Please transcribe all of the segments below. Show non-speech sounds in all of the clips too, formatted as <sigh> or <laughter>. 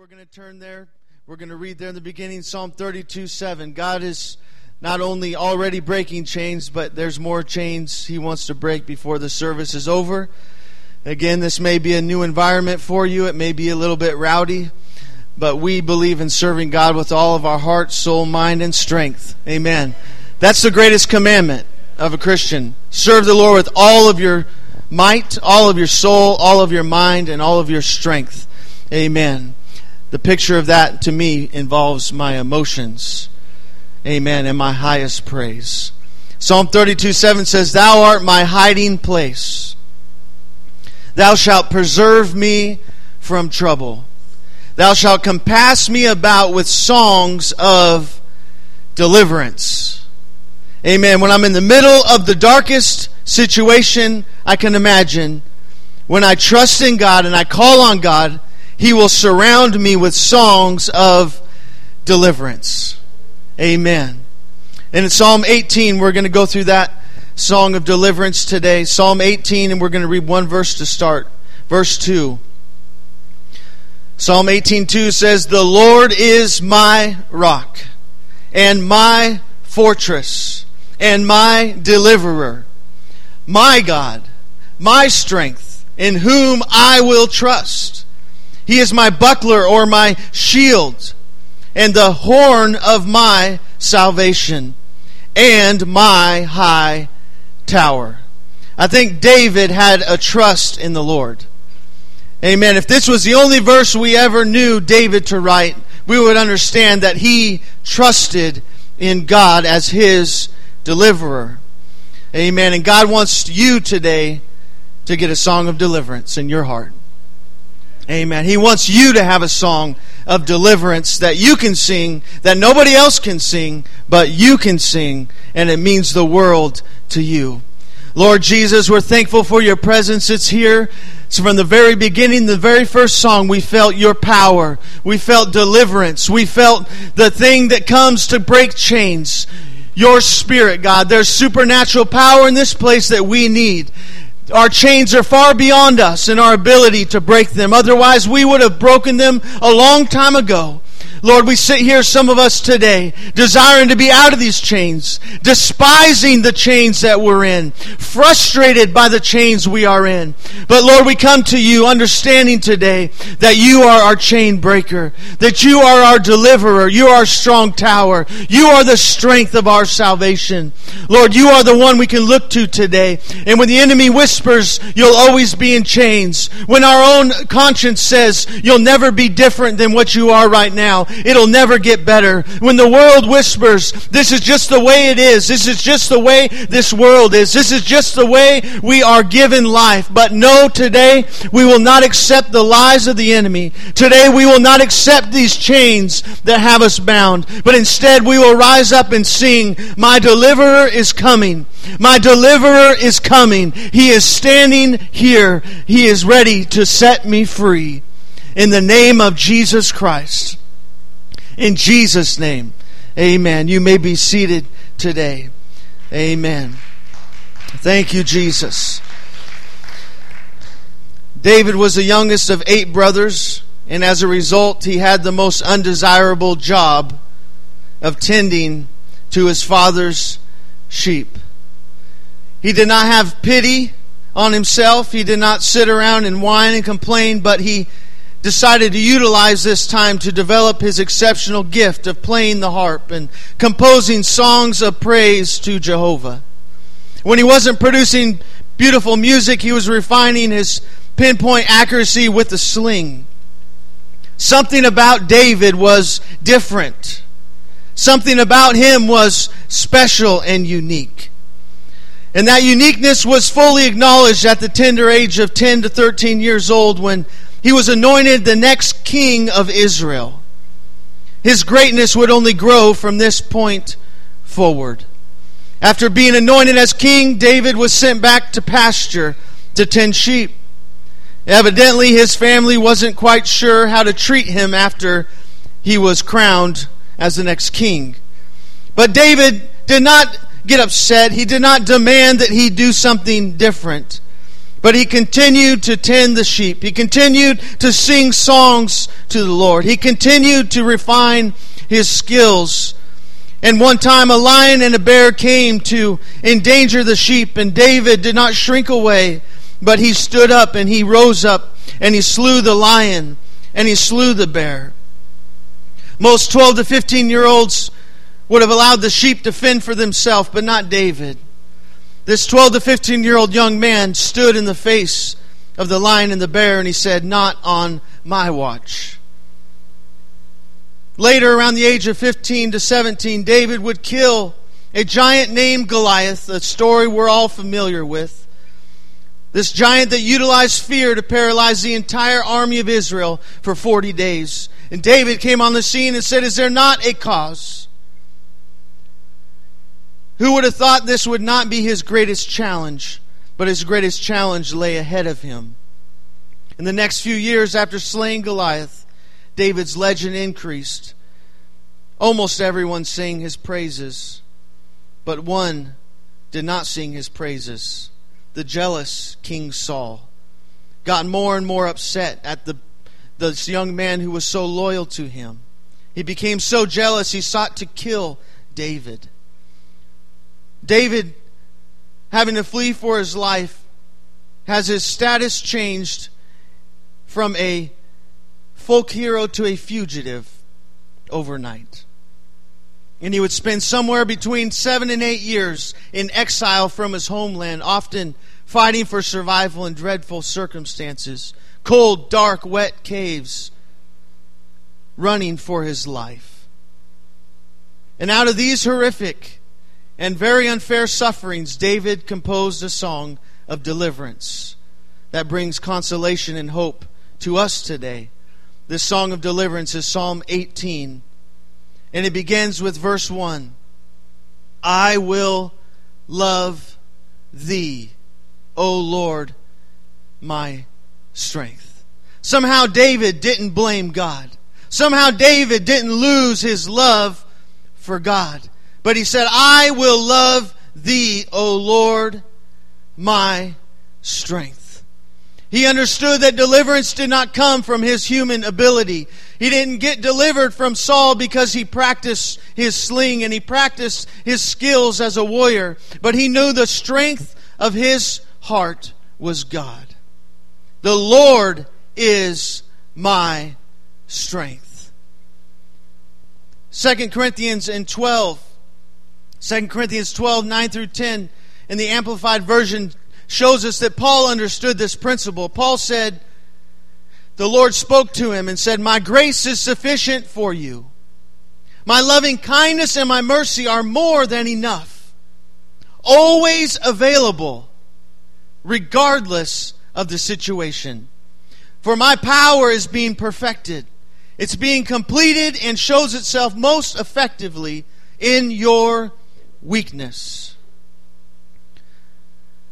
we're going to turn there. We're going to read there in the beginning Psalm 32 7. God is not only already breaking chains, but there's more chains He wants to break before the service is over. Again, this may be a new environment for you, it may be a little bit rowdy, but we believe in serving God with all of our heart, soul, mind, and strength. Amen. That's the greatest commandment of a Christian. Serve the Lord with all of your might, all of your soul, all of your mind, and all of your strength. Amen. The picture of that to me involves my emotions. Amen. And my highest praise. Psalm 32 7 says, Thou art my hiding place. Thou shalt preserve me from trouble. Thou shalt compass me about with songs of deliverance. Amen. When I'm in the middle of the darkest situation I can imagine, when I trust in God and I call on God, he will surround me with songs of deliverance. Amen. And in Psalm 18, we're going to go through that song of deliverance today. Psalm 18, and we're going to read one verse to start. Verse 2. Psalm 18:2 says, "The Lord is my rock and my fortress and my deliverer, my God, my strength, in whom I will trust." He is my buckler or my shield and the horn of my salvation and my high tower. I think David had a trust in the Lord. Amen. If this was the only verse we ever knew David to write, we would understand that he trusted in God as his deliverer. Amen. And God wants you today to get a song of deliverance in your heart. Amen. He wants you to have a song of deliverance that you can sing, that nobody else can sing, but you can sing, and it means the world to you. Lord Jesus, we're thankful for your presence. It's here. It's from the very beginning, the very first song, we felt your power. We felt deliverance. We felt the thing that comes to break chains. Your spirit, God. There's supernatural power in this place that we need. Our chains are far beyond us in our ability to break them. Otherwise, we would have broken them a long time ago. Lord, we sit here, some of us today, desiring to be out of these chains, despising the chains that we're in, frustrated by the chains we are in. But Lord, we come to you understanding today that you are our chain breaker, that you are our deliverer, you are our strong tower, you are the strength of our salvation. Lord, you are the one we can look to today. And when the enemy whispers, you'll always be in chains. When our own conscience says, you'll never be different than what you are right now it'll never get better. When the world whispers, this is just the way it is, this is just the way this world is, this is just the way we are given life. But no, today we will not accept the lies of the enemy. Today we will not accept these chains that have us bound. But instead we will rise up and sing, My deliverer is coming. My deliverer is coming. He is standing here. He is ready to set me free. In the name of Jesus Christ. In Jesus' name, amen. You may be seated today. Amen. Thank you, Jesus. David was the youngest of eight brothers, and as a result, he had the most undesirable job of tending to his father's sheep. He did not have pity on himself. He did not sit around and whine and complain, but he decided to utilize this time to develop his exceptional gift of playing the harp and composing songs of praise to Jehovah. When he wasn't producing beautiful music, he was refining his pinpoint accuracy with the sling. Something about David was different. Something about him was special and unique. And that uniqueness was fully acknowledged at the tender age of 10 to 13 years old when he was anointed the next king of Israel. His greatness would only grow from this point forward. After being anointed as king, David was sent back to pasture to tend sheep. Evidently, his family wasn't quite sure how to treat him after he was crowned as the next king. But David did not get upset. He did not demand that he do something different. But he continued to tend the sheep. He continued to sing songs to the Lord. He continued to refine his skills. And one time a lion and a bear came to endanger the sheep, and David did not shrink away, but he stood up and he rose up and he slew the lion and he slew the bear. Most 12 to 15 year olds would have allowed the sheep to fend for themselves, but not David. This 12 to 15 year old young man stood in the face of the lion and the bear and he said, Not on my watch. Later, around the age of 15 to 17, David would kill a giant named Goliath, a story we're all familiar with. This giant that utilized fear to paralyze the entire army of Israel for 40 days. And David came on the scene and said, Is there not a cause? Who would have thought this would not be his greatest challenge? But his greatest challenge lay ahead of him. In the next few years after slaying Goliath, David's legend increased. Almost everyone sang his praises, but one did not sing his praises. The jealous King Saul got more and more upset at the this young man who was so loyal to him. He became so jealous he sought to kill David. David, having to flee for his life, has his status changed from a folk hero to a fugitive overnight. And he would spend somewhere between seven and eight years in exile from his homeland, often fighting for survival in dreadful circumstances cold, dark, wet caves, running for his life. And out of these horrific and very unfair sufferings, David composed a song of deliverance that brings consolation and hope to us today. This song of deliverance is Psalm 18, and it begins with verse 1 I will love thee, O Lord, my strength. Somehow David didn't blame God. Somehow David didn't lose his love for God. But he said, I will love thee, O Lord, my strength. He understood that deliverance did not come from his human ability. He didn't get delivered from Saul because he practiced his sling and he practiced his skills as a warrior, but he knew the strength of his heart was God. The Lord is my strength. 2 Corinthians in 12 2 Corinthians 12, 9 through 10 in the Amplified Version shows us that Paul understood this principle. Paul said, The Lord spoke to him and said, My grace is sufficient for you. My loving kindness and my mercy are more than enough. Always available, regardless of the situation. For my power is being perfected. It's being completed and shows itself most effectively in your weakness.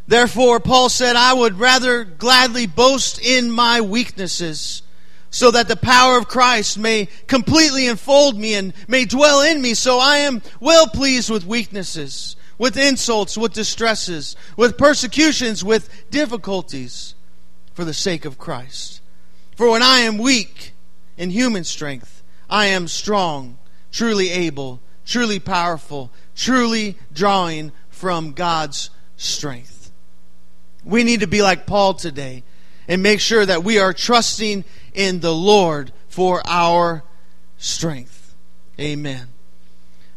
Therefore, Paul said, I would rather gladly boast in my weaknesses so that the power of Christ may completely enfold me and may dwell in me. So I am well pleased with weaknesses, with insults, with distresses, with persecutions, with difficulties for the sake of Christ. For when I am weak in human strength, I am strong, truly able, truly powerful, truly drawing from God's strength. We need to be like Paul today and make sure that we are trusting in the Lord for our strength. Amen.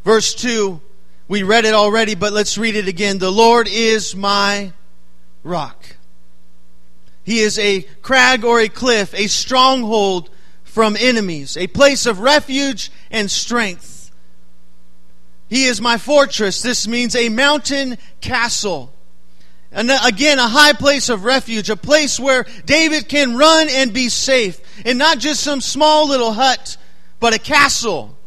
Verse 2, we read it already, but let's read it again. The Lord is my rock. He is a crag or a cliff, a stronghold from enemies, a place of refuge and strength. He is my fortress. This means a mountain castle. And uh, again, a high place of refuge, a place where David can run and be safe. And not just some small little hut, but a castle.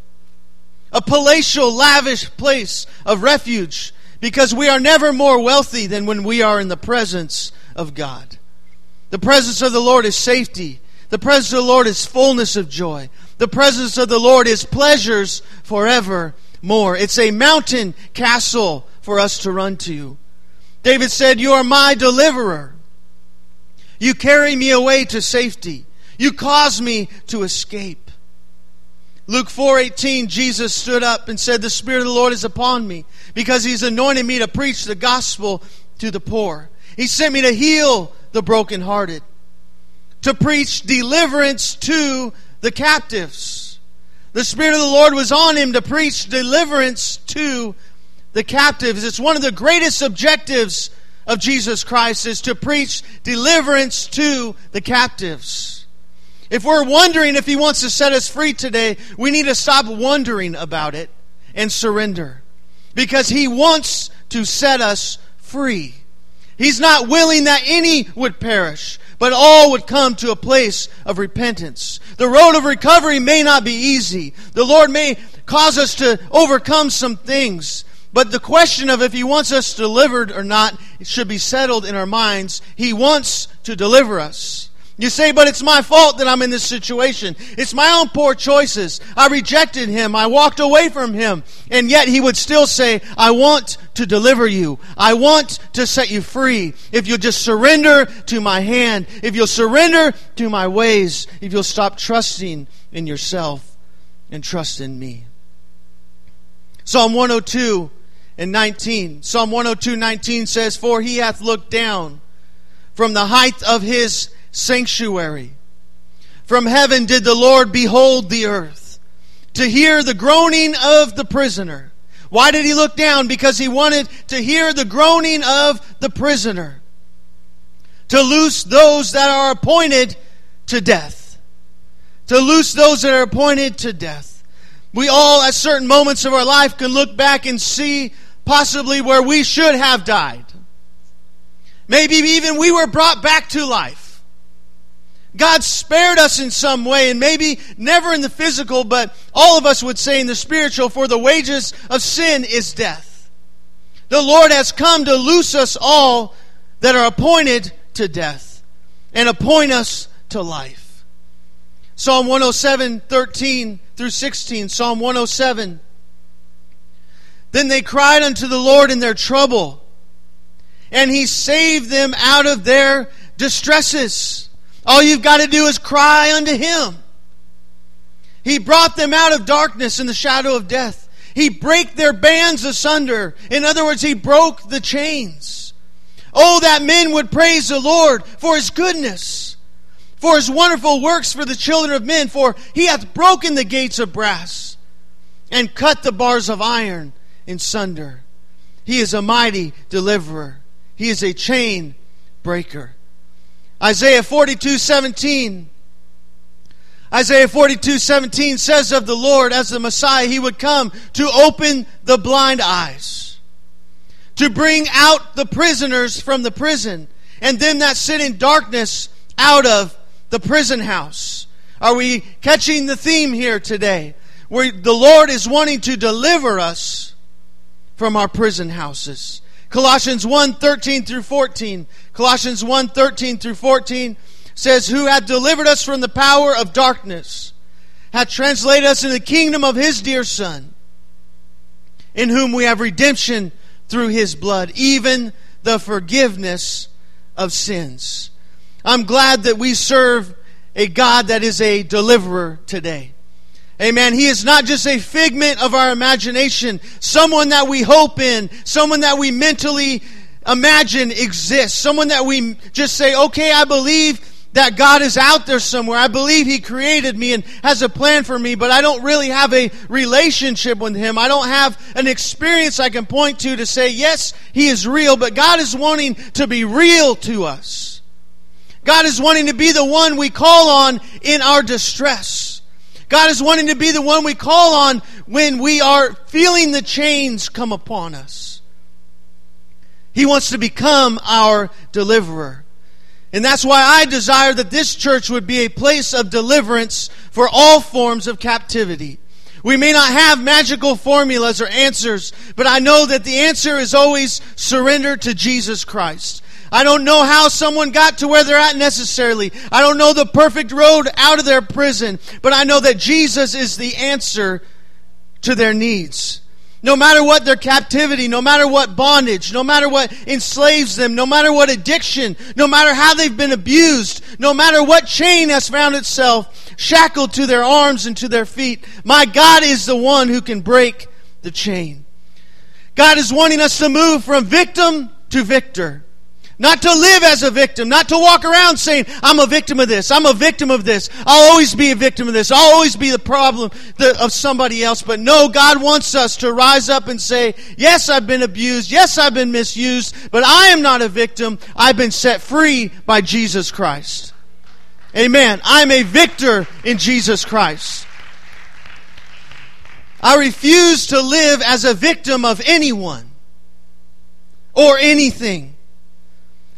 A palatial, lavish place of refuge. Because we are never more wealthy than when we are in the presence of God. The presence of the Lord is safety. The presence of the Lord is fullness of joy. The presence of the Lord is pleasures forever more. It's a mountain castle for us to run to. David said, You are my deliverer. You carry me away to safety. You cause me to escape. Luke 4:18 Jesus stood up and said the spirit of the Lord is upon me because he's anointed me to preach the gospel to the poor. He sent me to heal the brokenhearted, to preach deliverance to the captives. The spirit of the Lord was on him to preach deliverance to the captives. It's one of the greatest objectives of Jesus Christ is to preach deliverance to the captives. If we're wondering if He wants to set us free today, we need to stop wondering about it and surrender. Because He wants to set us free. He's not willing that any would perish, but all would come to a place of repentance. The road of recovery may not be easy. The Lord may cause us to overcome some things. But the question of if He wants us delivered or not should be settled in our minds. He wants to deliver us. You say, but it's my fault that I'm in this situation. It's my own poor choices. I rejected him. I walked away from him. And yet he would still say, I want to deliver you. I want to set you free. If you'll just surrender to my hand, if you'll surrender to my ways, if you'll stop trusting in yourself and trust in me. Psalm 102 and 19. Psalm 102, 19 says, For he hath looked down from the height of his sanctuary. From heaven did the Lord behold the earth to hear the groaning of the prisoner. Why did he look down? Because he wanted to hear the groaning of the prisoner. To loose those that are appointed to death. To loose those that are appointed to death. We all, at certain moments of our life, can look back and see possibly where we should have died. Maybe even we were brought back to life. God spared us in some way, and maybe never in the physical, but all of us would say in the spiritual, for the wages of sin is death. The Lord has come to loose us all that are appointed to death and appoint us to life. Psalm 107, 13 through 16. Psalm 107. Then they cried unto the Lord in their trouble, and he saved them out of their distresses. All you've got to do is cry unto Him. He brought them out of darkness and the shadow of death. He brake their bands asunder. In other words, He broke the chains. Oh, that men would praise the Lord for His goodness, for His wonderful works for the children of men, for He hath broken the gates of brass and cut the bars of iron in sunder. He is a mighty deliverer. He is a chain breaker. Isaiah 42 17. Isaiah 42 17 says of the Lord as the Messiah, He would come to open the blind eyes, to bring out the prisoners from the prison, and them that sit in darkness out of the prison house. Are we catching the theme here today? Where the Lord is wanting to deliver us from our prison houses. Colossians 1 13 through 14. Colossians 1 13 through 14 says, Who hath delivered us from the power of darkness, hath translated us into the kingdom of his dear Son, in whom we have redemption through his blood, even the forgiveness of sins. I'm glad that we serve a God that is a deliverer today. Amen. He is not just a figment of our imagination, someone that we hope in, someone that we mentally imagine exists, someone that we just say, okay, I believe that God is out there somewhere. I believe He created me and has a plan for me, but I don't really have a relationship with Him. I don't have an experience I can point to to say, yes, He is real, but God is wanting to be real to us. God is wanting to be the one we call on in our distress. God is wanting to be the one we call on when we are feeling the chains come upon us. He wants to become our deliverer. And that's why I desire that this church would be a place of deliverance for all forms of captivity. We may not have magical formulas or answers, but I know that the answer is always surrender to Jesus Christ. I don't know how someone got to where they're at necessarily. I don't know the perfect road out of their prison, but I know that Jesus is the answer to their needs. No matter what their captivity, no matter what bondage, no matter what enslaves them, no matter what addiction, no matter how they've been abused, no matter what chain has found itself shackled to their arms and to their feet, my God is the one who can break the chain. God is wanting us to move from victim to victor. Not to live as a victim, not to walk around saying, I'm a victim of this, I'm a victim of this, I'll always be a victim of this, I'll always be the problem of somebody else. But no, God wants us to rise up and say, Yes, I've been abused, yes, I've been misused, but I am not a victim, I've been set free by Jesus Christ. Amen. I'm a victor in Jesus Christ. I refuse to live as a victim of anyone or anything.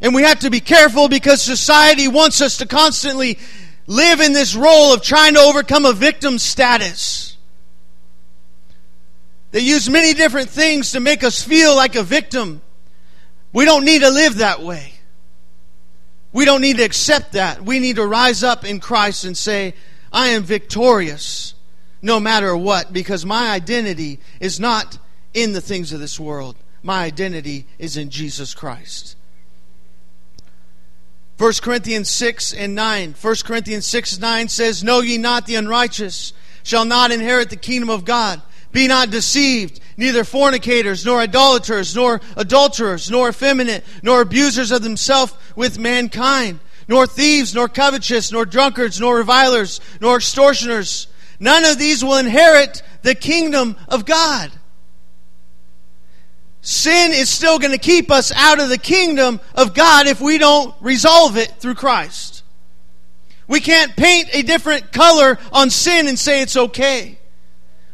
And we have to be careful because society wants us to constantly live in this role of trying to overcome a victim status. They use many different things to make us feel like a victim. We don't need to live that way. We don't need to accept that. We need to rise up in Christ and say, I am victorious no matter what, because my identity is not in the things of this world. My identity is in Jesus Christ. 1 Corinthians 6 and 9. 1 Corinthians 6 9 says, Know ye not the unrighteous shall not inherit the kingdom of God. Be not deceived, neither fornicators, nor idolaters, nor adulterers, nor effeminate, nor abusers of themselves with mankind, nor thieves, nor covetous, nor drunkards, nor revilers, nor extortioners. None of these will inherit the kingdom of God. Sin is still going to keep us out of the kingdom of God if we don't resolve it through Christ. We can't paint a different color on sin and say it's okay.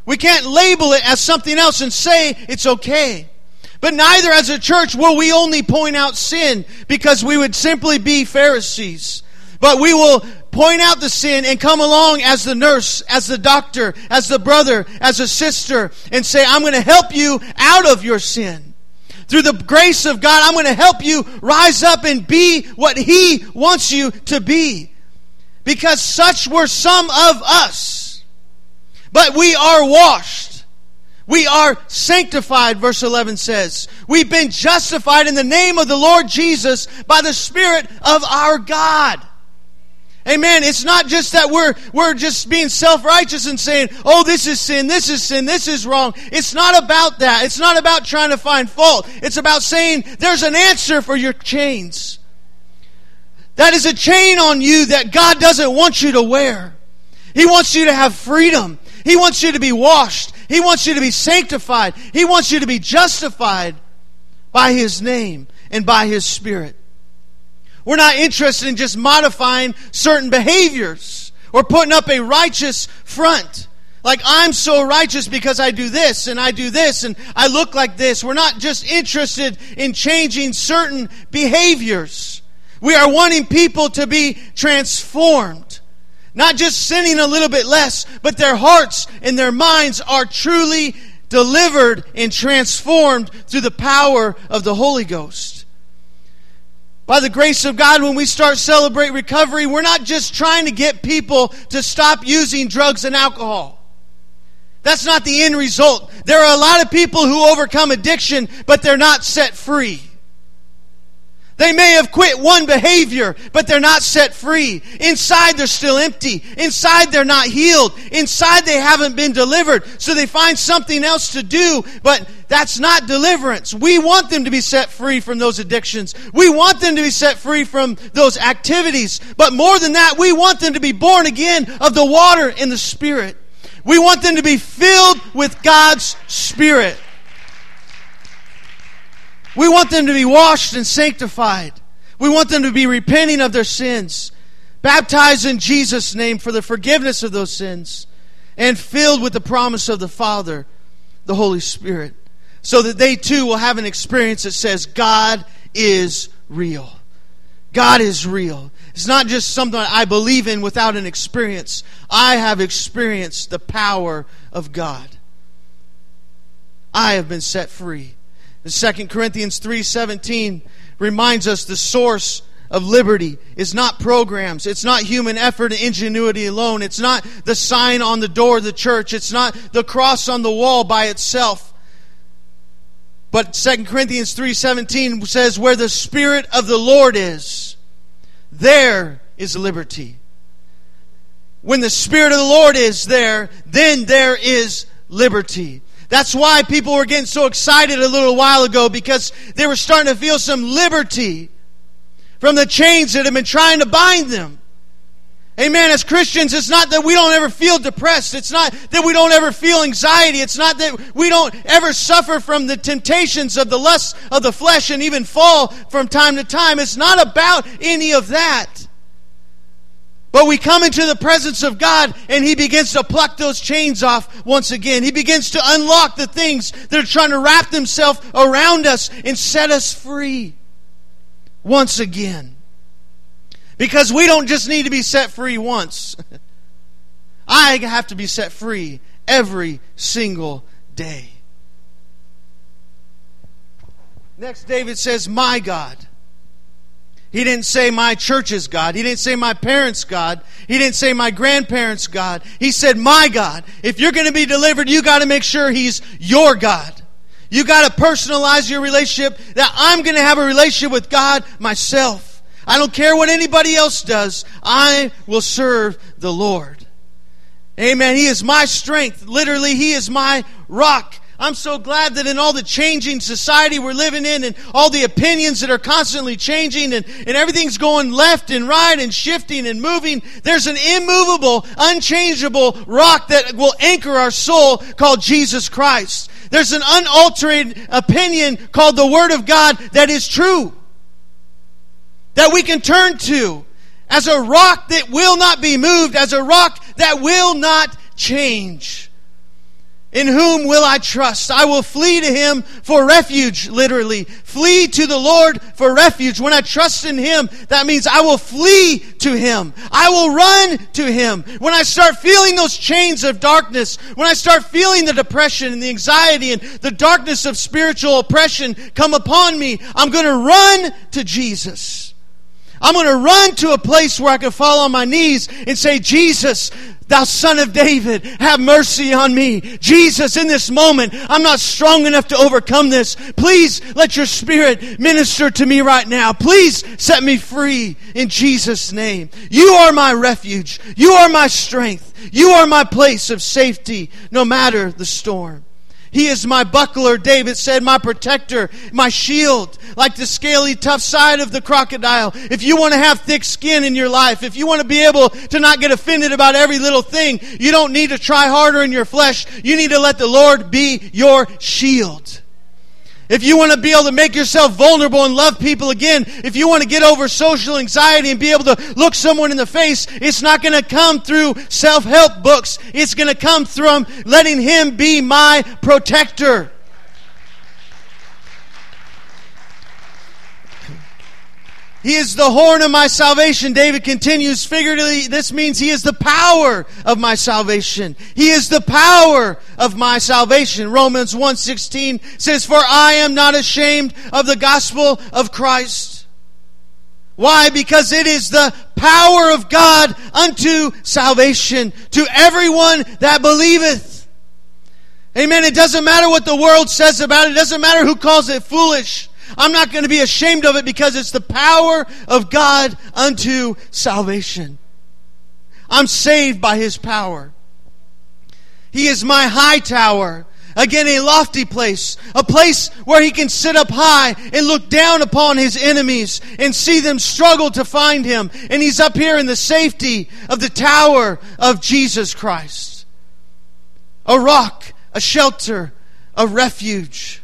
We can't label it as something else and say it's okay. But neither as a church will we only point out sin because we would simply be Pharisees. But we will point out the sin and come along as the nurse, as the doctor, as the brother, as a sister, and say, I'm going to help you out of your sin. Through the grace of God, I'm going to help you rise up and be what He wants you to be. Because such were some of us. But we are washed. We are sanctified, verse 11 says. We've been justified in the name of the Lord Jesus by the Spirit of our God. Amen. It's not just that we're, we're just being self-righteous and saying, oh, this is sin, this is sin, this is wrong. It's not about that. It's not about trying to find fault. It's about saying there's an answer for your chains. That is a chain on you that God doesn't want you to wear. He wants you to have freedom. He wants you to be washed. He wants you to be sanctified. He wants you to be justified by His name and by His Spirit. We're not interested in just modifying certain behaviors or putting up a righteous front. Like, I'm so righteous because I do this and I do this and I look like this. We're not just interested in changing certain behaviors. We are wanting people to be transformed. Not just sinning a little bit less, but their hearts and their minds are truly delivered and transformed through the power of the Holy Ghost. By the grace of God, when we start Celebrate Recovery, we're not just trying to get people to stop using drugs and alcohol. That's not the end result. There are a lot of people who overcome addiction, but they're not set free. They may have quit one behavior, but they're not set free. Inside, they're still empty. Inside, they're not healed. Inside, they haven't been delivered. So they find something else to do, but that's not deliverance. We want them to be set free from those addictions. We want them to be set free from those activities. But more than that, we want them to be born again of the water and the Spirit. We want them to be filled with God's Spirit. We want them to be washed and sanctified. We want them to be repenting of their sins, baptized in Jesus' name for the forgiveness of those sins, and filled with the promise of the Father, the Holy Spirit, so that they too will have an experience that says, God is real. God is real. It's not just something I believe in without an experience. I have experienced the power of God. I have been set free. The 2 Corinthians 3:17 reminds us the source of liberty is not programs. It's not human effort and ingenuity alone. It's not the sign on the door of the church. It's not the cross on the wall by itself. But 2 Corinthians 3:17 says where the spirit of the Lord is, there is liberty. When the spirit of the Lord is there, then there is liberty. That's why people were getting so excited a little while ago because they were starting to feel some liberty from the chains that have been trying to bind them. Amen. As Christians, it's not that we don't ever feel depressed. It's not that we don't ever feel anxiety. It's not that we don't ever suffer from the temptations of the lust of the flesh and even fall from time to time. It's not about any of that. But we come into the presence of God and He begins to pluck those chains off once again. He begins to unlock the things that are trying to wrap themselves around us and set us free once again. Because we don't just need to be set free once. <laughs> I have to be set free every single day. Next, David says, My God. He didn't say my church is God. He didn't say my parents' God. He didn't say my grandparents' God. He said, My God. If you're going to be delivered, you got to make sure He's your God. You got to personalize your relationship that I'm going to have a relationship with God myself. I don't care what anybody else does. I will serve the Lord. Amen. He is my strength. Literally, He is my rock. I'm so glad that in all the changing society we're living in and all the opinions that are constantly changing and, and everything's going left and right and shifting and moving, there's an immovable, unchangeable rock that will anchor our soul called Jesus Christ. There's an unaltered opinion called the Word of God that is true that we can turn to as a rock that will not be moved, as a rock that will not change. In whom will I trust? I will flee to him for refuge, literally. Flee to the Lord for refuge. When I trust in him, that means I will flee to him. I will run to him. When I start feeling those chains of darkness, when I start feeling the depression and the anxiety and the darkness of spiritual oppression come upon me, I'm going to run to Jesus. I'm going to run to a place where I can fall on my knees and say, Jesus, thou son of David, have mercy on me. Jesus, in this moment, I'm not strong enough to overcome this. Please let your spirit minister to me right now. Please set me free in Jesus' name. You are my refuge. You are my strength. You are my place of safety no matter the storm. He is my buckler, David said, my protector, my shield, like the scaly, tough side of the crocodile. If you want to have thick skin in your life, if you want to be able to not get offended about every little thing, you don't need to try harder in your flesh. You need to let the Lord be your shield. If you want to be able to make yourself vulnerable and love people again, if you want to get over social anxiety and be able to look someone in the face, it's not going to come through self help books. It's going to come from letting Him be my protector. He is the horn of my salvation. David continues figuratively. This means he is the power of my salvation. He is the power of my salvation. Romans 1:16 says, "For I am not ashamed of the gospel of Christ." Why? Because it is the power of God unto salvation to everyone that believeth. Amen. It doesn't matter what the world says about it. It doesn't matter who calls it foolish. I'm not going to be ashamed of it because it's the power of God unto salvation. I'm saved by His power. He is my high tower. Again, a lofty place, a place where he can sit up high and look down upon his enemies and see them struggle to find him. And he's up here in the safety of the tower of Jesus Christ. A rock, a shelter, a refuge.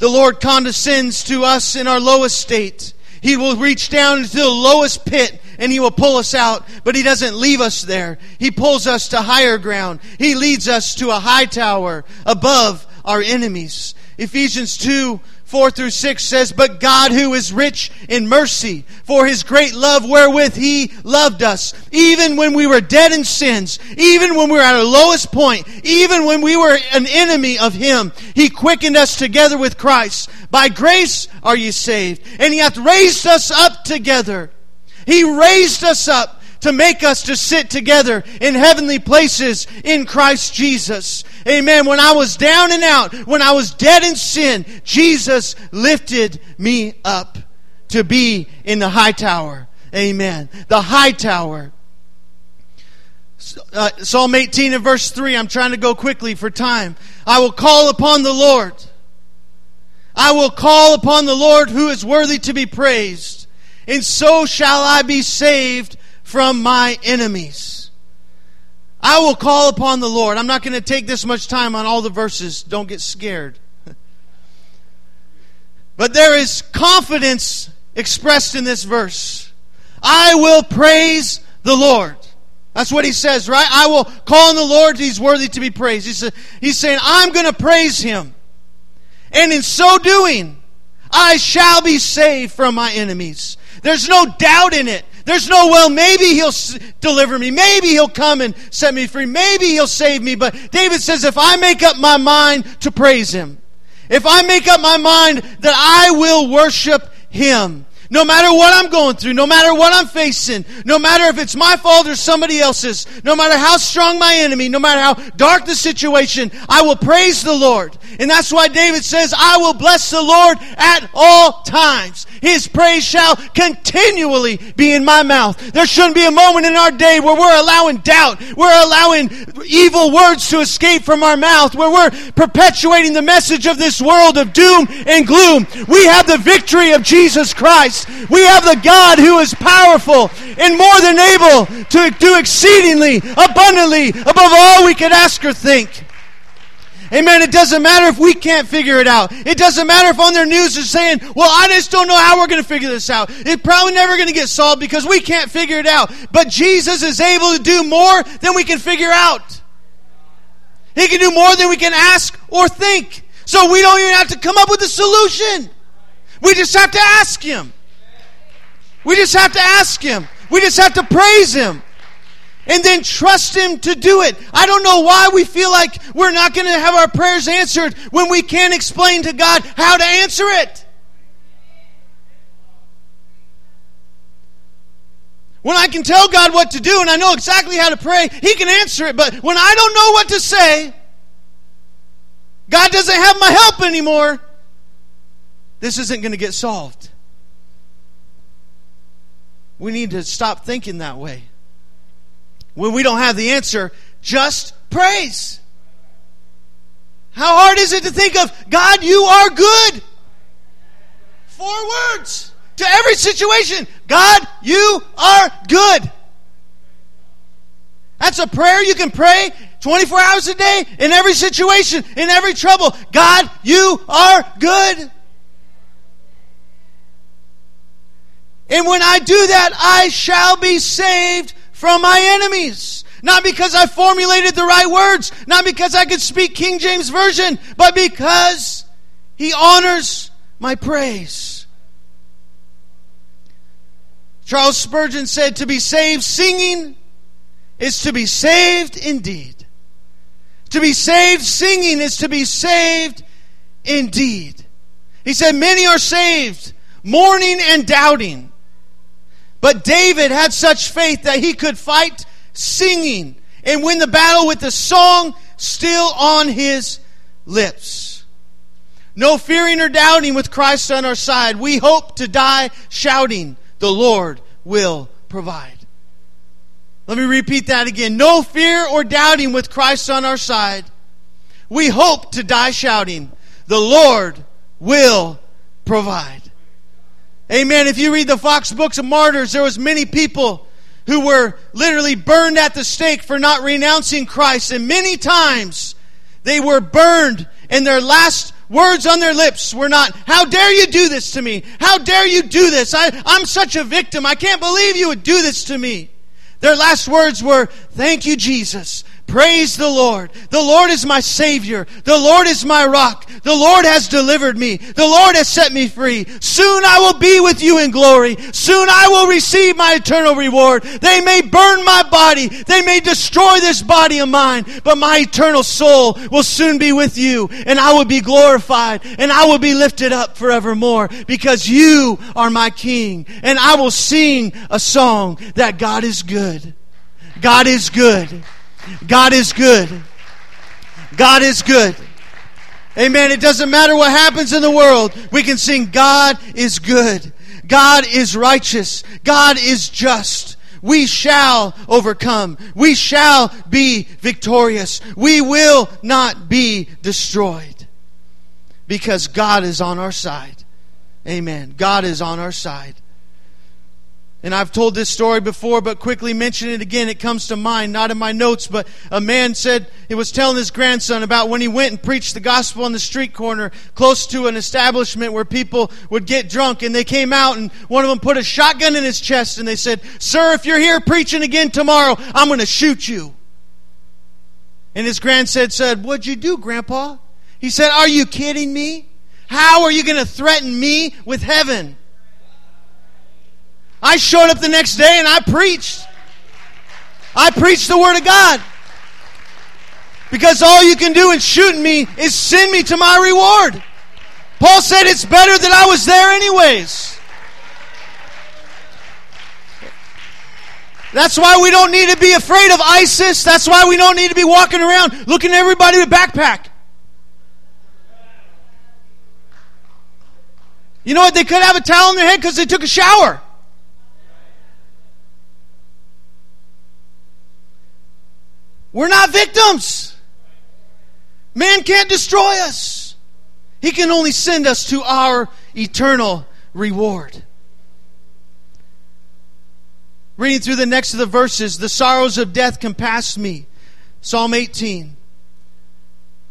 The Lord condescends to us in our lowest state. He will reach down into the lowest pit and He will pull us out, but He doesn't leave us there. He pulls us to higher ground. He leads us to a high tower above our enemies. Ephesians 2 4 through 6 says, But God, who is rich in mercy, for his great love wherewith he loved us, even when we were dead in sins, even when we were at our lowest point, even when we were an enemy of him, he quickened us together with Christ. By grace are you saved. And he hath raised us up together. He raised us up to make us to sit together in heavenly places in Christ Jesus. Amen. When I was down and out, when I was dead in sin, Jesus lifted me up to be in the high tower. Amen. The high tower. Uh, Psalm 18 and verse 3. I'm trying to go quickly for time. I will call upon the Lord. I will call upon the Lord who is worthy to be praised. And so shall I be saved from my enemies. I will call upon the Lord. I'm not going to take this much time on all the verses. Don't get scared. <laughs> but there is confidence expressed in this verse. I will praise the Lord. That's what he says, right? I will call on the Lord. He's worthy to be praised. He's, he's saying, I'm going to praise him. And in so doing, I shall be saved from my enemies. There's no doubt in it. There's no, well, maybe he'll deliver me. Maybe he'll come and set me free. Maybe he'll save me. But David says, if I make up my mind to praise him, if I make up my mind that I will worship him, no matter what I'm going through, no matter what I'm facing, no matter if it's my fault or somebody else's, no matter how strong my enemy, no matter how dark the situation, I will praise the Lord. And that's why David says, I will bless the Lord at all times. His praise shall continually be in my mouth. There shouldn't be a moment in our day where we're allowing doubt, we're allowing evil words to escape from our mouth, where we're perpetuating the message of this world of doom and gloom. We have the victory of Jesus Christ. We have the God who is powerful and more than able to do exceedingly, abundantly, above all we could ask or think. Amen. It doesn't matter if we can't figure it out. It doesn't matter if on their news they're saying, well, I just don't know how we're going to figure this out. It's probably never going to get solved because we can't figure it out. But Jesus is able to do more than we can figure out. He can do more than we can ask or think. So we don't even have to come up with a solution. We just have to ask Him. We just have to ask Him. We just have to praise Him. And then trust Him to do it. I don't know why we feel like we're not going to have our prayers answered when we can't explain to God how to answer it. When I can tell God what to do and I know exactly how to pray, He can answer it. But when I don't know what to say, God doesn't have my help anymore, this isn't going to get solved. We need to stop thinking that way. When we don't have the answer, just praise. How hard is it to think of, God, you are good? Four words to every situation. God, you are good. That's a prayer you can pray 24 hours a day in every situation, in every trouble. God, you are good. And when I do that, I shall be saved from my enemies. Not because I formulated the right words, not because I could speak King James Version, but because He honors my praise. Charles Spurgeon said, To be saved singing is to be saved indeed. To be saved singing is to be saved indeed. He said, Many are saved, mourning and doubting. But David had such faith that he could fight singing and win the battle with the song still on his lips. No fearing or doubting with Christ on our side. We hope to die shouting, The Lord will provide. Let me repeat that again. No fear or doubting with Christ on our side. We hope to die shouting, The Lord will provide. Amen. If you read the Fox books of martyrs, there was many people who were literally burned at the stake for not renouncing Christ. And many times they were burned and their last words on their lips were not, How dare you do this to me? How dare you do this? I, I'm such a victim. I can't believe you would do this to me. Their last words were, Thank you, Jesus. Praise the Lord. The Lord is my Savior. The Lord is my rock. The Lord has delivered me. The Lord has set me free. Soon I will be with you in glory. Soon I will receive my eternal reward. They may burn my body. They may destroy this body of mine, but my eternal soul will soon be with you and I will be glorified and I will be lifted up forevermore because you are my King and I will sing a song that God is good. God is good. God is good. God is good. Amen. It doesn't matter what happens in the world. We can sing, God is good. God is righteous. God is just. We shall overcome. We shall be victorious. We will not be destroyed because God is on our side. Amen. God is on our side. And I've told this story before, but quickly mention it again. It comes to mind, not in my notes, but a man said he was telling his grandson about when he went and preached the gospel on the street corner close to an establishment where people would get drunk. And they came out and one of them put a shotgun in his chest and they said, Sir, if you're here preaching again tomorrow, I'm going to shoot you. And his grandson said, What'd you do, Grandpa? He said, Are you kidding me? How are you going to threaten me with heaven? I showed up the next day and I preached. I preached the Word of God. Because all you can do in shooting me is send me to my reward. Paul said it's better that I was there anyways. That's why we don't need to be afraid of ISIS. That's why we don't need to be walking around looking at everybody with backpack. You know what? They could have a towel on their head because they took a shower. We're not victims. Man can't destroy us. He can only send us to our eternal reward. Reading through the next of the verses, the sorrows of death compassed me. Psalm 18.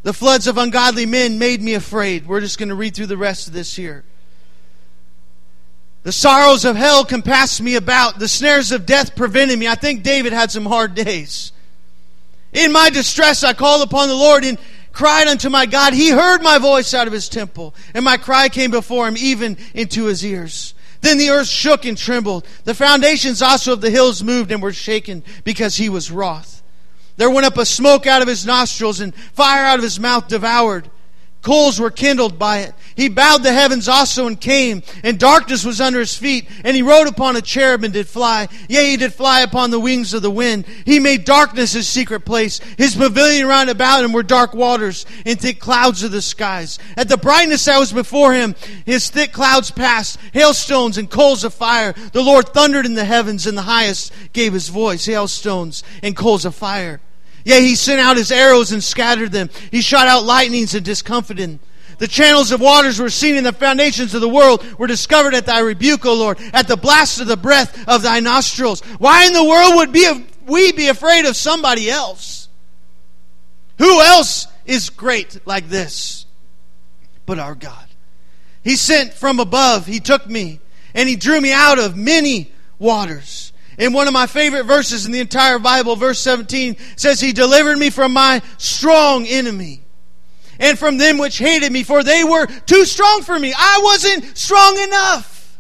The floods of ungodly men made me afraid. We're just going to read through the rest of this here. The sorrows of hell compassed me about. The snares of death prevented me. I think David had some hard days. In my distress, I called upon the Lord and cried unto my God. He heard my voice out of his temple, and my cry came before him, even into his ears. Then the earth shook and trembled. The foundations also of the hills moved and were shaken because he was wroth. There went up a smoke out of his nostrils, and fire out of his mouth devoured. Coals were kindled by it. He bowed the heavens also and came, and darkness was under his feet. And he rode upon a cherub and did fly. Yea, he did fly upon the wings of the wind. He made darkness his secret place. His pavilion round about him were dark waters and thick clouds of the skies. At the brightness that was before him, his thick clouds passed, hailstones and coals of fire. The Lord thundered in the heavens, and the highest gave his voice, hailstones and coals of fire. Yea, he sent out his arrows and scattered them. He shot out lightnings and discomfited them. The channels of waters were seen, and the foundations of the world were discovered at thy rebuke, O Lord, at the blast of the breath of thy nostrils. Why in the world would be, we be afraid of somebody else? Who else is great like this but our God? He sent from above, He took me, and He drew me out of many waters. In one of my favorite verses in the entire Bible, verse 17 says, He delivered me from my strong enemy and from them which hated me, for they were too strong for me. I wasn't strong enough.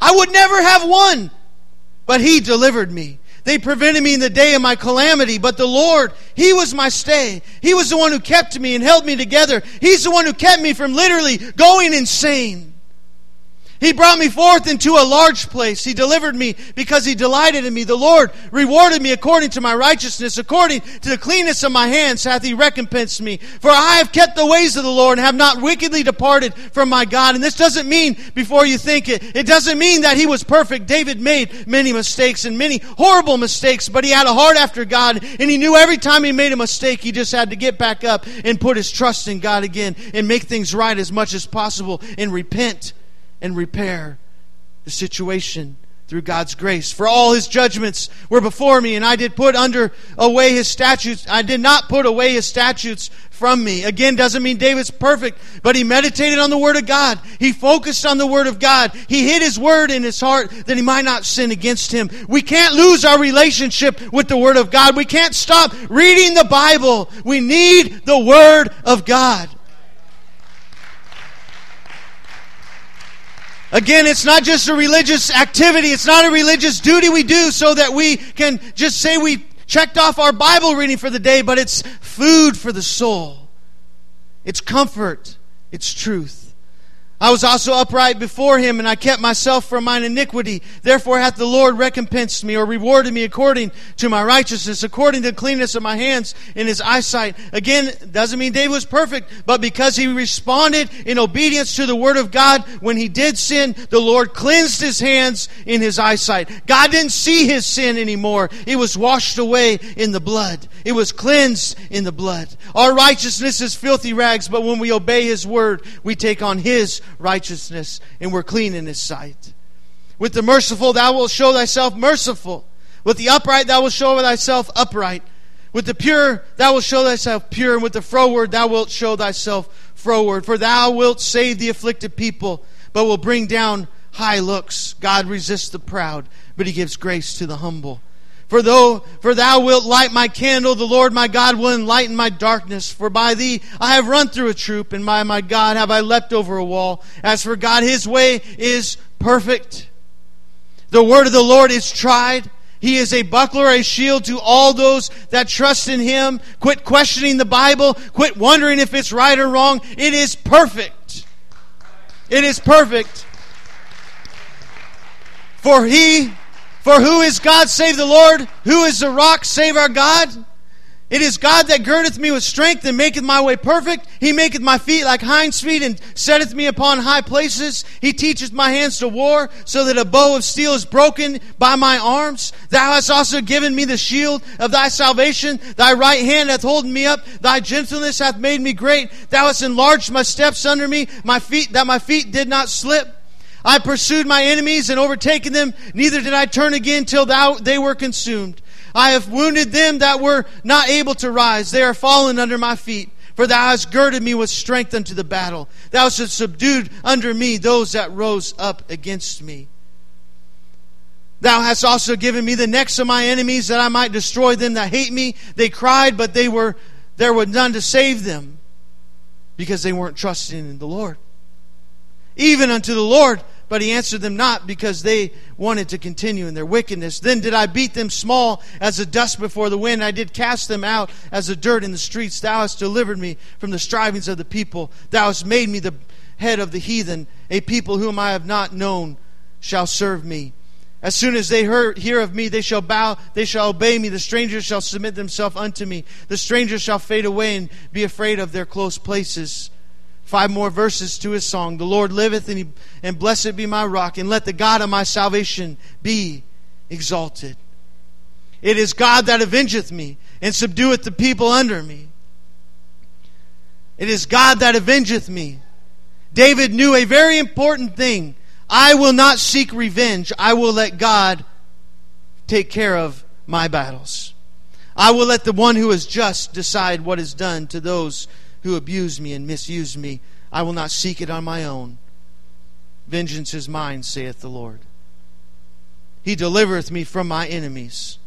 I would never have won, but He delivered me. They prevented me in the day of my calamity, but the Lord, He was my stay. He was the one who kept me and held me together. He's the one who kept me from literally going insane. He brought me forth into a large place. He delivered me because he delighted in me. The Lord rewarded me according to my righteousness, according to the cleanness of my hands hath he recompensed me. For I have kept the ways of the Lord and have not wickedly departed from my God. And this doesn't mean, before you think it, it doesn't mean that he was perfect. David made many mistakes and many horrible mistakes, but he had a heart after God and he knew every time he made a mistake, he just had to get back up and put his trust in God again and make things right as much as possible and repent and repair the situation through God's grace. For all his judgments were before me, and I did put under away his statutes. I did not put away his statutes from me. Again, doesn't mean David's perfect, but he meditated on the Word of God. He focused on the Word of God. He hid his Word in his heart that he might not sin against him. We can't lose our relationship with the Word of God. We can't stop reading the Bible. We need the Word of God. Again, it's not just a religious activity. It's not a religious duty we do so that we can just say we checked off our Bible reading for the day, but it's food for the soul. It's comfort. It's truth. I was also upright before him, and I kept myself from mine iniquity. Therefore hath the Lord recompensed me, or rewarded me according to my righteousness, according to the cleanness of my hands in his eyesight. Again, doesn't mean David was perfect, but because he responded in obedience to the word of God, when he did sin, the Lord cleansed his hands in his eyesight. God didn't see his sin anymore. It was washed away in the blood. It was cleansed in the blood. Our righteousness is filthy rags, but when we obey his word, we take on his righteousness, and we're clean in His sight. With the merciful, thou wilt show thyself merciful. With the upright, thou wilt show thyself upright. With the pure, thou wilt show thyself pure. And with the froward, thou wilt show thyself froward. For thou wilt save the afflicted people, but will bring down high looks. God resists the proud, but he gives grace to the humble. For though, for thou wilt light my candle, the Lord my God will enlighten my darkness. For by thee I have run through a troop, and by my God have I leapt over a wall. As for God, his way is perfect. The word of the Lord is tried. He is a buckler, a shield to all those that trust in him. Quit questioning the Bible. Quit wondering if it's right or wrong. It is perfect. It is perfect. For he for who is God save the Lord? Who is the rock save our God? It is God that girdeth me with strength and maketh my way perfect. He maketh my feet like hinds feet and setteth me upon high places. He teacheth my hands to war so that a bow of steel is broken by my arms. Thou hast also given me the shield of thy salvation. Thy right hand hath holden me up. Thy gentleness hath made me great. Thou hast enlarged my steps under me, my feet, that my feet did not slip. I pursued my enemies and overtaken them, neither did I turn again till thou, they were consumed. I have wounded them that were not able to rise. They are fallen under my feet. For thou hast girded me with strength unto the battle. Thou hast subdued under me those that rose up against me. Thou hast also given me the necks of my enemies that I might destroy them that hate me. They cried, but they were there was none to save them because they weren't trusting in the Lord even unto the Lord. But he answered them not because they wanted to continue in their wickedness. Then did I beat them small as the dust before the wind. I did cast them out as the dirt in the streets. Thou hast delivered me from the strivings of the people. Thou hast made me the head of the heathen. A people whom I have not known shall serve me. As soon as they hear, of me, they shall bow, they shall obey me. The strangers shall submit themselves unto me. The strangers shall fade away and be afraid of their close places. Five more verses to his song. The Lord liveth, and, he, and blessed be my rock, and let the God of my salvation be exalted. It is God that avengeth me, and subdueth the people under me. It is God that avengeth me. David knew a very important thing. I will not seek revenge. I will let God take care of my battles. I will let the one who is just decide what is done to those who abuse me and misuse me. I will not seek it on my own. Vengeance is mine, saith the Lord. He delivereth me from my enemies.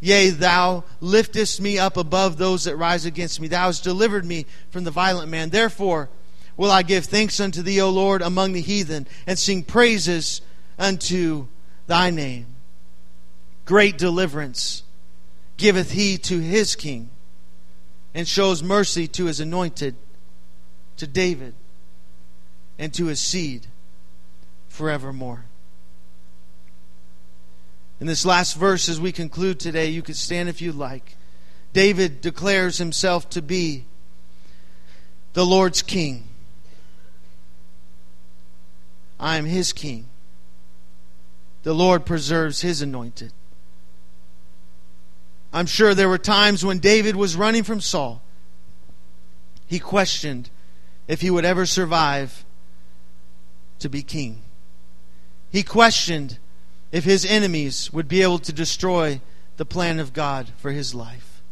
Yea, thou liftest me up above those that rise against me. Thou hast delivered me from the violent man. Therefore will I give thanks unto thee, O Lord, among the heathen, and sing praises unto thy name. Great deliverance giveth he to his king and shows mercy to his anointed, to David, and to his seed forevermore. In this last verse, as we conclude today, you could stand if you like. David declares himself to be the Lord's king. I am his king. The Lord preserves his anointed. I'm sure there were times when David was running from Saul. He questioned if he would ever survive to be king. He questioned if his enemies would be able to destroy the plan of God for his life.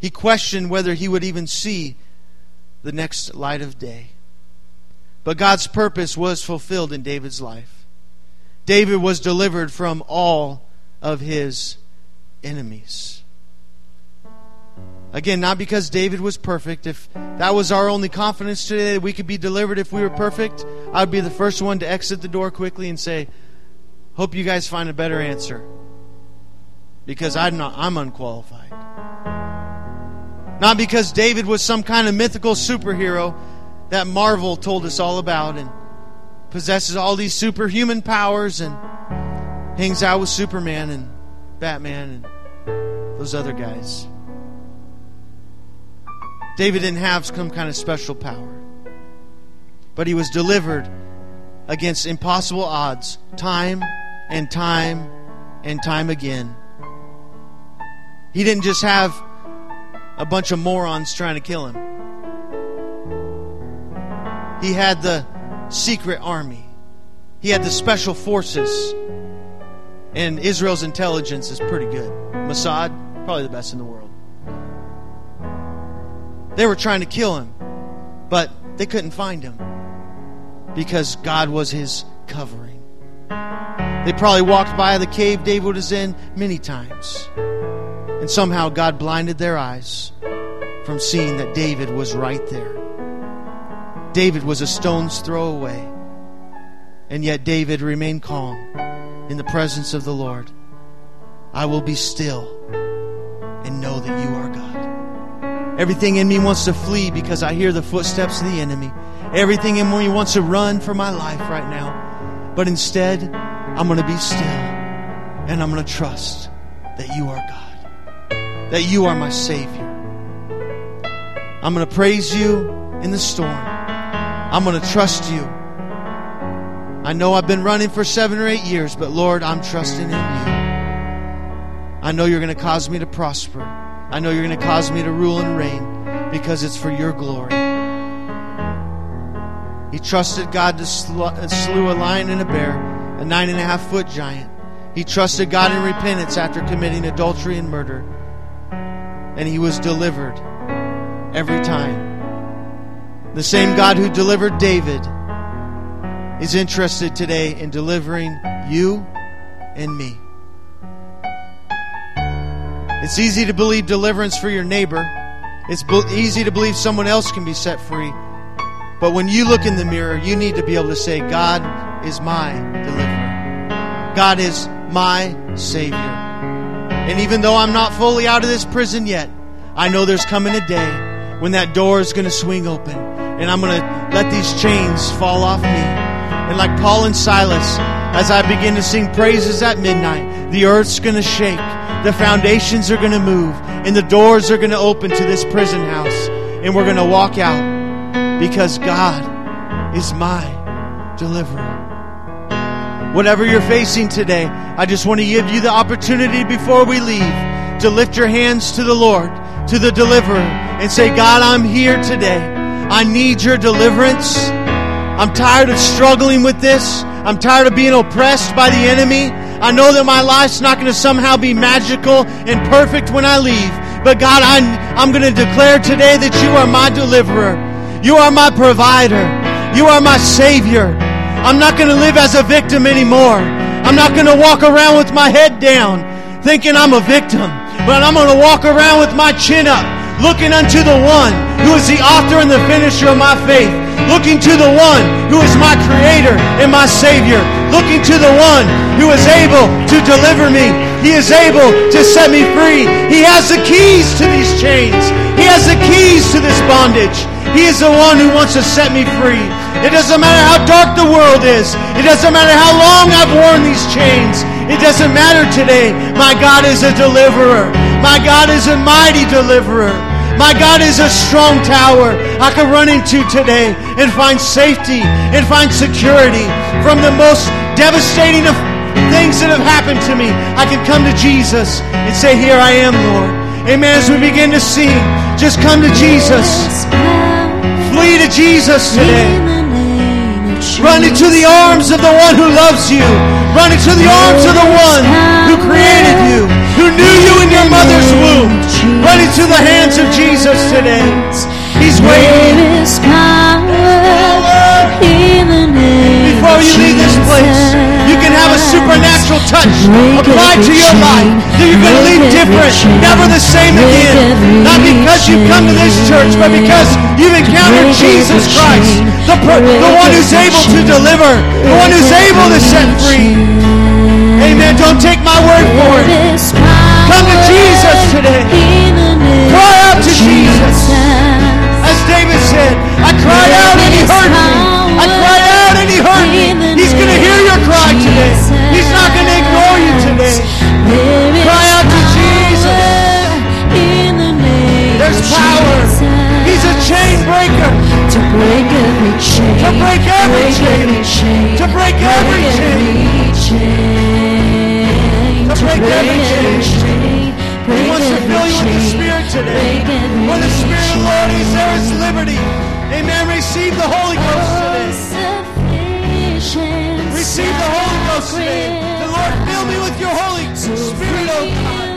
He questioned whether he would even see the next light of day. But God's purpose was fulfilled in David's life. David was delivered from all of his enemies. Again, not because David was perfect. If that was our only confidence today that we could be delivered if we were perfect, I would be the first one to exit the door quickly and say, Hope you guys find a better answer. Because I'm not I'm unqualified. Not because David was some kind of mythical superhero that Marvel told us all about and possesses all these superhuman powers and hangs out with Superman and Batman and those other guys. David didn't have some kind of special power, but he was delivered against impossible odds time and time and time again. He didn't just have a bunch of morons trying to kill him. He had the secret army. He had the special forces. And Israel's intelligence is pretty good. Mossad, probably the best in the world. They were trying to kill him, but they couldn't find him because God was his covering. They probably walked by the cave David was in many times. And somehow God blinded their eyes from seeing that David was right there. David was a stone's throw away. And yet David remained calm in the presence of the Lord. I will be still and know that you are God. Everything in me wants to flee because I hear the footsteps of the enemy. Everything in me wants to run for my life right now. But instead, I'm going to be still and I'm going to trust that you are God, that you are my Savior. I'm going to praise you in the storm. I'm going to trust you. I know I've been running for seven or eight years, but Lord, I'm trusting in you. I know you're going to cause me to prosper. I know you're going to cause me to rule and reign because it's for your glory. He trusted God to uh, slew a lion and a bear, a nine and a half foot giant. He trusted God in repentance after committing adultery and murder. And he was delivered every time. The same God who delivered David is interested today in delivering you and me. It's easy to believe deliverance for your neighbor. It's easy to believe someone else can be set free. But when you look in the mirror, you need to be able to say, God is my deliverer. God is my Savior. And even though I'm not fully out of this prison yet, I know there's coming a day when that door is going to swing open and I'm going to let these chains fall off me. And like Paul and Silas, as I begin to sing praises at midnight, the earth's going to shake, the foundations are going to move, and the doors are going to open to this prison house, and we're going to walk out because God is my deliverer. Whatever you're facing today, I just want to give you the opportunity before we leave to lift your hands to the Lord, to the deliverer, and say, God, I'm here today. I need your deliverance. I'm tired of struggling with this. I'm tired of being oppressed by the enemy. I know that my life's not going to somehow be magical and perfect when I leave. But God, I'm, I'm going to declare today that you are my deliverer. You are my provider. You are my Savior. I'm not going to live as a victim anymore. I'm not going to walk around with my head down thinking I'm a victim, but I'm going to walk around with my chin up, looking unto the one who is the author and the finisher of my faith, looking to the one who is my creator and my Savior, looking to the one who is able to deliver me. He is able to set me free. He has the keys to these chains. He has the keys to this bondage. He is the one who wants to set me free. It doesn't matter how dark the world is. It doesn't matter how long I've worn these chains. It doesn't matter today. My God is a deliverer. My God is a mighty deliverer. My God is a strong tower I can run into today and find safety and find security from the most devastating of things that have happened to me. I can come to Jesus and say, Here I am, Lord. Amen. As we begin to sing, just come to Jesus. Flee to Jesus today. Run into the arms of the one who loves you. Run into the arms of the one who created you, who knew you in your mother's womb. Run into the hands of Jesus today. He's waiting. There is power in the name Before you leave this place, you can have a supernatural touch applied to your life. That you're going to leave different, never the same again. Not because you've come to this church, but because you've encountered Jesus Christ, the, the one who's able to deliver, the one who's able to set free. Amen. Don't take my word for it. Come to Jesus today. Cry out to Jesus. As David said, I cried out and he heard me. I cried out and he heard me. He's going to hear your cry today. He's not going to ignore you today. Cry out to Jesus. There's power. He's a chain breaker. To break every chain. To break every chain. To break every chain. To break every chain. He wants to fill you with the Spirit today. Where the Spirit of the Lord is, there is liberty. Amen. Receive the Holy Ghost today. Receive the Holy Ghost today. The Lord, fill me with your Holy Spirit, oh God.